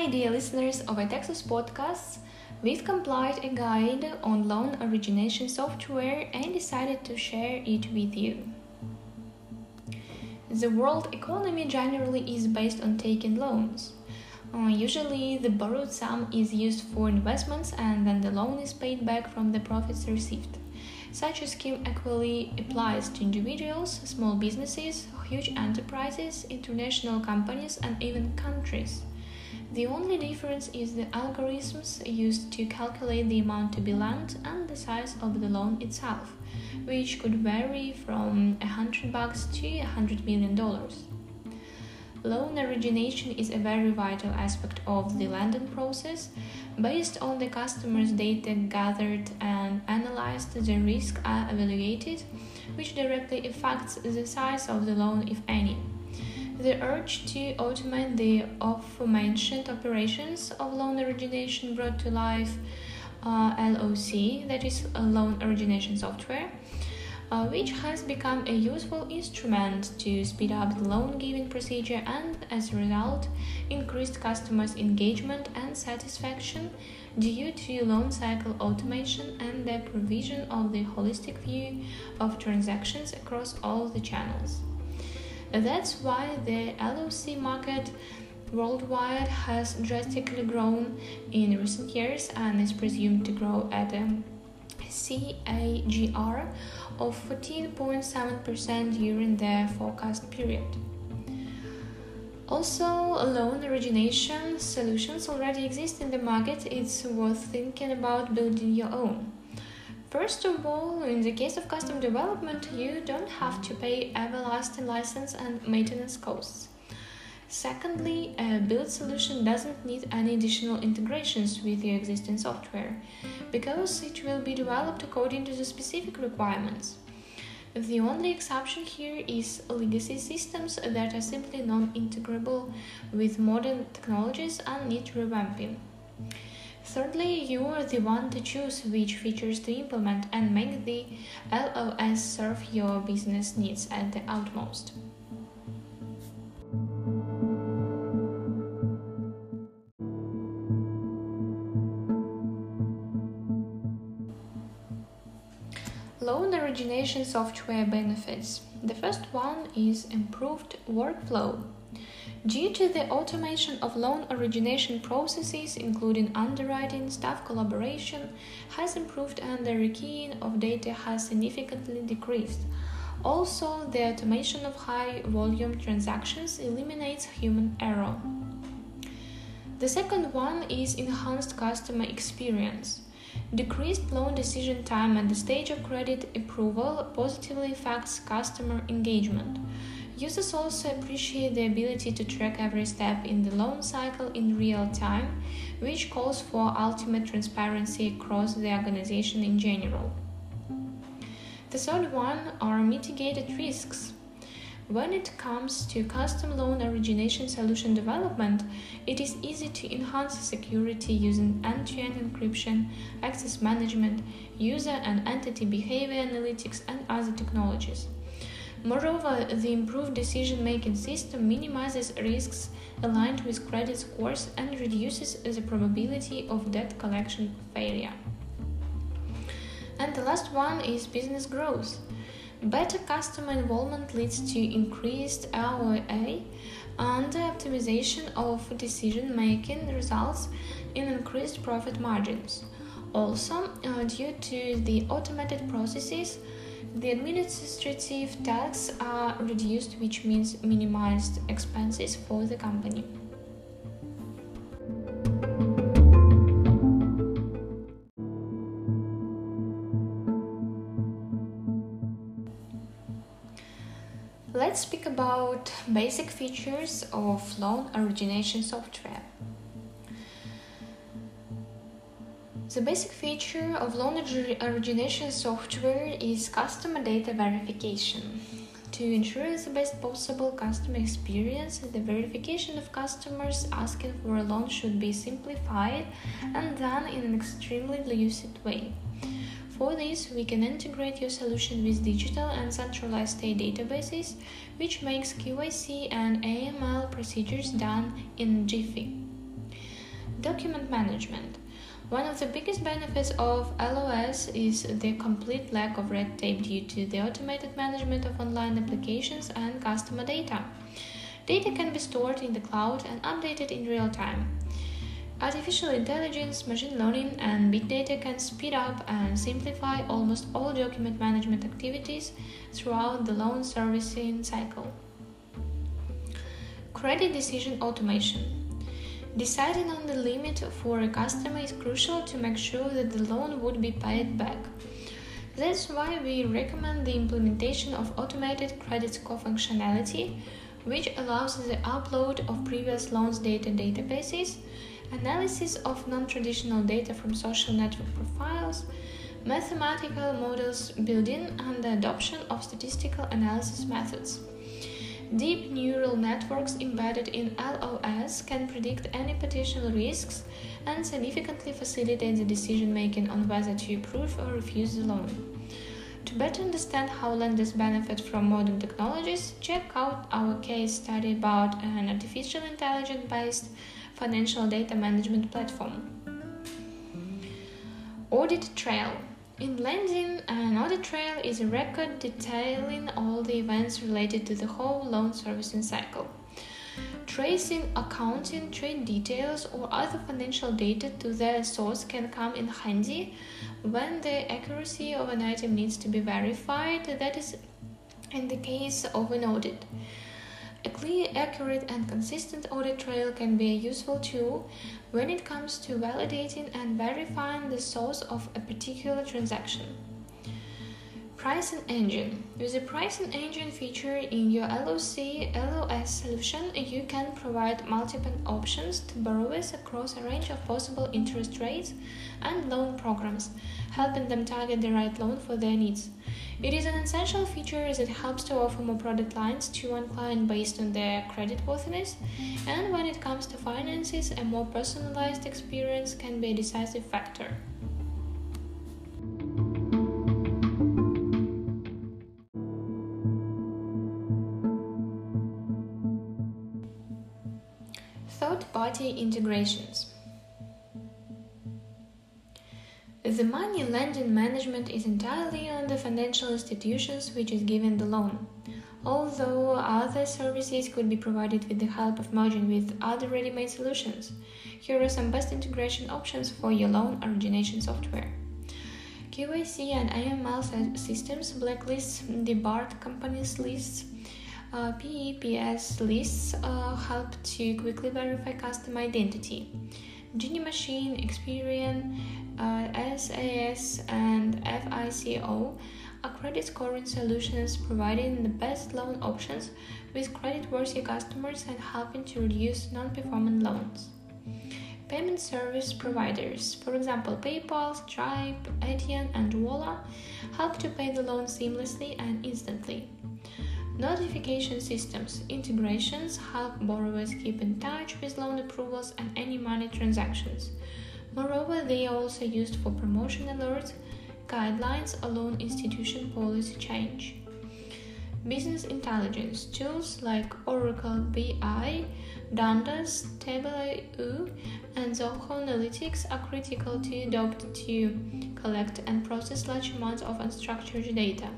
Hi, dear listeners of Itexus podcasts. We've compiled a guide on loan origination software and decided to share it with you. The world economy generally is based on taking loans. Uh, usually, the borrowed sum is used for investments and then the loan is paid back from the profits received. Such a scheme equally applies to individuals, small businesses, huge enterprises, international companies, and even countries. The only difference is the algorithms used to calculate the amount to be lent and the size of the loan itself, which could vary from 100 bucks to 100 million dollars. Loan origination is a very vital aspect of the lending process. Based on the customer's data gathered and analyzed, the risks are evaluated, which directly affects the size of the loan, if any. The urge to automate the aforementioned operations of loan origination brought to life uh, LOC, that is loan origination software, uh, which has become a useful instrument to speed up the loan giving procedure and, as a result, increased customers' engagement and satisfaction due to loan cycle automation and the provision of the holistic view of transactions across all the channels. That's why the LOC market worldwide has drastically grown in recent years and is presumed to grow at a CAGR of 14.7% during the forecast period. Also, loan origination solutions already exist in the market. It's worth thinking about building your own. First of all, in the case of custom development, you don't have to pay everlasting license and maintenance costs. Secondly, a build solution doesn't need any additional integrations with your existing software because it will be developed according to the specific requirements. The only exception here is legacy systems that are simply non integrable with modern technologies and need revamping. Thirdly, you are the one to choose which features to implement and make the LOS serve your business needs at the utmost. Loan origination software benefits. The first one is improved workflow. Due to the automation of loan origination processes, including underwriting, staff collaboration has improved and the rekeying of data has significantly decreased. Also, the automation of high volume transactions eliminates human error. The second one is enhanced customer experience. Decreased loan decision time at the stage of credit approval positively affects customer engagement. Users also appreciate the ability to track every step in the loan cycle in real time, which calls for ultimate transparency across the organization in general. The third one are mitigated risks. When it comes to custom loan origination solution development, it is easy to enhance security using end to end encryption, access management, user and entity behavior analytics, and other technologies. Moreover, the improved decision making system minimizes risks aligned with credit scores and reduces the probability of debt collection failure. And the last one is business growth. Better customer involvement leads to increased ROI and optimization of decision making results in increased profit margins. Also, uh, due to the automated processes, the administrative tasks are reduced, which means minimized expenses for the company. Let's speak about basic features of loan origination software. The basic feature of loan origination software is customer data verification. To ensure the best possible customer experience, the verification of customers asking for a loan should be simplified and done in an extremely lucid way. For this, we can integrate your solution with digital and centralized state databases, which makes KYC and AML procedures done in Jiffy. Document management. One of the biggest benefits of LOS is the complete lack of red tape due to the automated management of online applications and customer data. Data can be stored in the cloud and updated in real time. Artificial intelligence, machine learning, and big data can speed up and simplify almost all document management activities throughout the loan servicing cycle. Credit decision automation. Deciding on the limit for a customer is crucial to make sure that the loan would be paid back. That's why we recommend the implementation of automated credit score functionality which allows the upload of previous loans data databases, analysis of non-traditional data from social network profiles, mathematical models building, and the adoption of statistical analysis methods. Deep neural networks embedded in LOS can predict any potential risks and significantly facilitate the decision making on whether to approve or refuse the loan. To better understand how lenders benefit from modern technologies, check out our case study about an artificial intelligence based financial data management platform. Audit Trail in lending, an audit trail is a record detailing all the events related to the whole loan servicing cycle. Tracing accounting, trade details, or other financial data to their source can come in handy when the accuracy of an item needs to be verified, that is, in the case of an audit. A clear, accurate, and consistent audit trail can be a useful tool when it comes to validating and verifying the source of a particular transaction. Pricing engine. With the pricing engine feature in your LOC LOS solution, you can provide multiple options to borrowers across a range of possible interest rates and loan programs, helping them target the right loan for their needs. It is an essential feature as it helps to offer more product lines to one client based on their credit worthiness, and when it comes to finances, a more personalized experience can be a decisive factor. Integrations. The money lending management is entirely on the financial institutions which is given the loan, although other services could be provided with the help of merging with other ready-made solutions. Here are some best integration options for your loan origination software. KYC and AML systems, blacklists, debarred companies lists, uh, PEPS lists uh, help to quickly verify customer identity. GiniMachine, Experian, uh, SAS, and FICO are credit scoring solutions providing the best loan options with credit-worthy customers and helping to reduce non-performing loans. Payment service providers, for example, PayPal, Stripe, Adyen, and Vola, help to pay the loan seamlessly and instantly. Notification systems integrations help borrowers keep in touch with loan approvals and any money transactions. Moreover, they are also used for promotion alerts, guidelines, or loan institution policy change. Business intelligence tools like Oracle BI, Dundas, Tableau, and Zoho Analytics are critical to adopt to collect and process large amounts of unstructured data.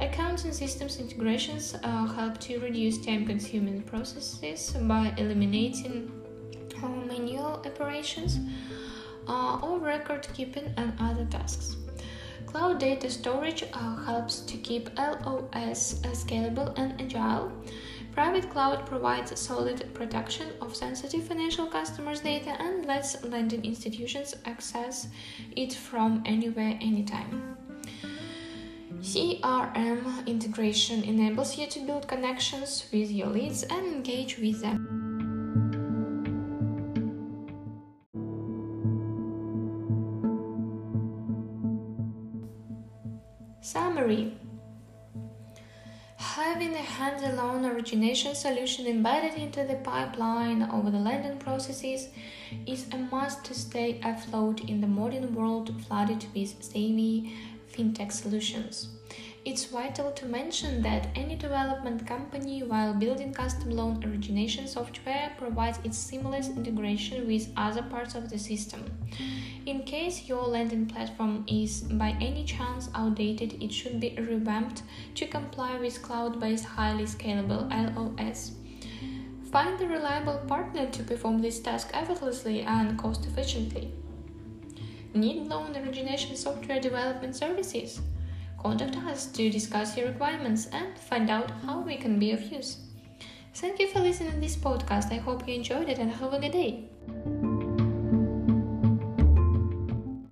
Accounting systems integrations uh, help to reduce time consuming processes by eliminating manual operations uh, or record keeping and other tasks. Cloud data storage uh, helps to keep LOS scalable and agile. Private cloud provides solid protection of sensitive financial customers' data and lets lending institutions access it from anywhere, anytime. CRM integration enables you to build connections with your leads and engage with them. Summary Having a hands loan origination solution embedded into the pipeline of the lending processes is a must to stay afloat in the modern world flooded with savvy fintech solutions. It's vital to mention that any development company, while building custom loan origination software, provides its seamless integration with other parts of the system. In case your lending platform is by any chance outdated, it should be revamped to comply with cloud based highly scalable LOS. Find a reliable partner to perform this task effortlessly and cost efficiently. Need loan origination software development services? Contact us to discuss your requirements and find out how we can be of use. Thank you for listening to this podcast. I hope you enjoyed it and have a good day.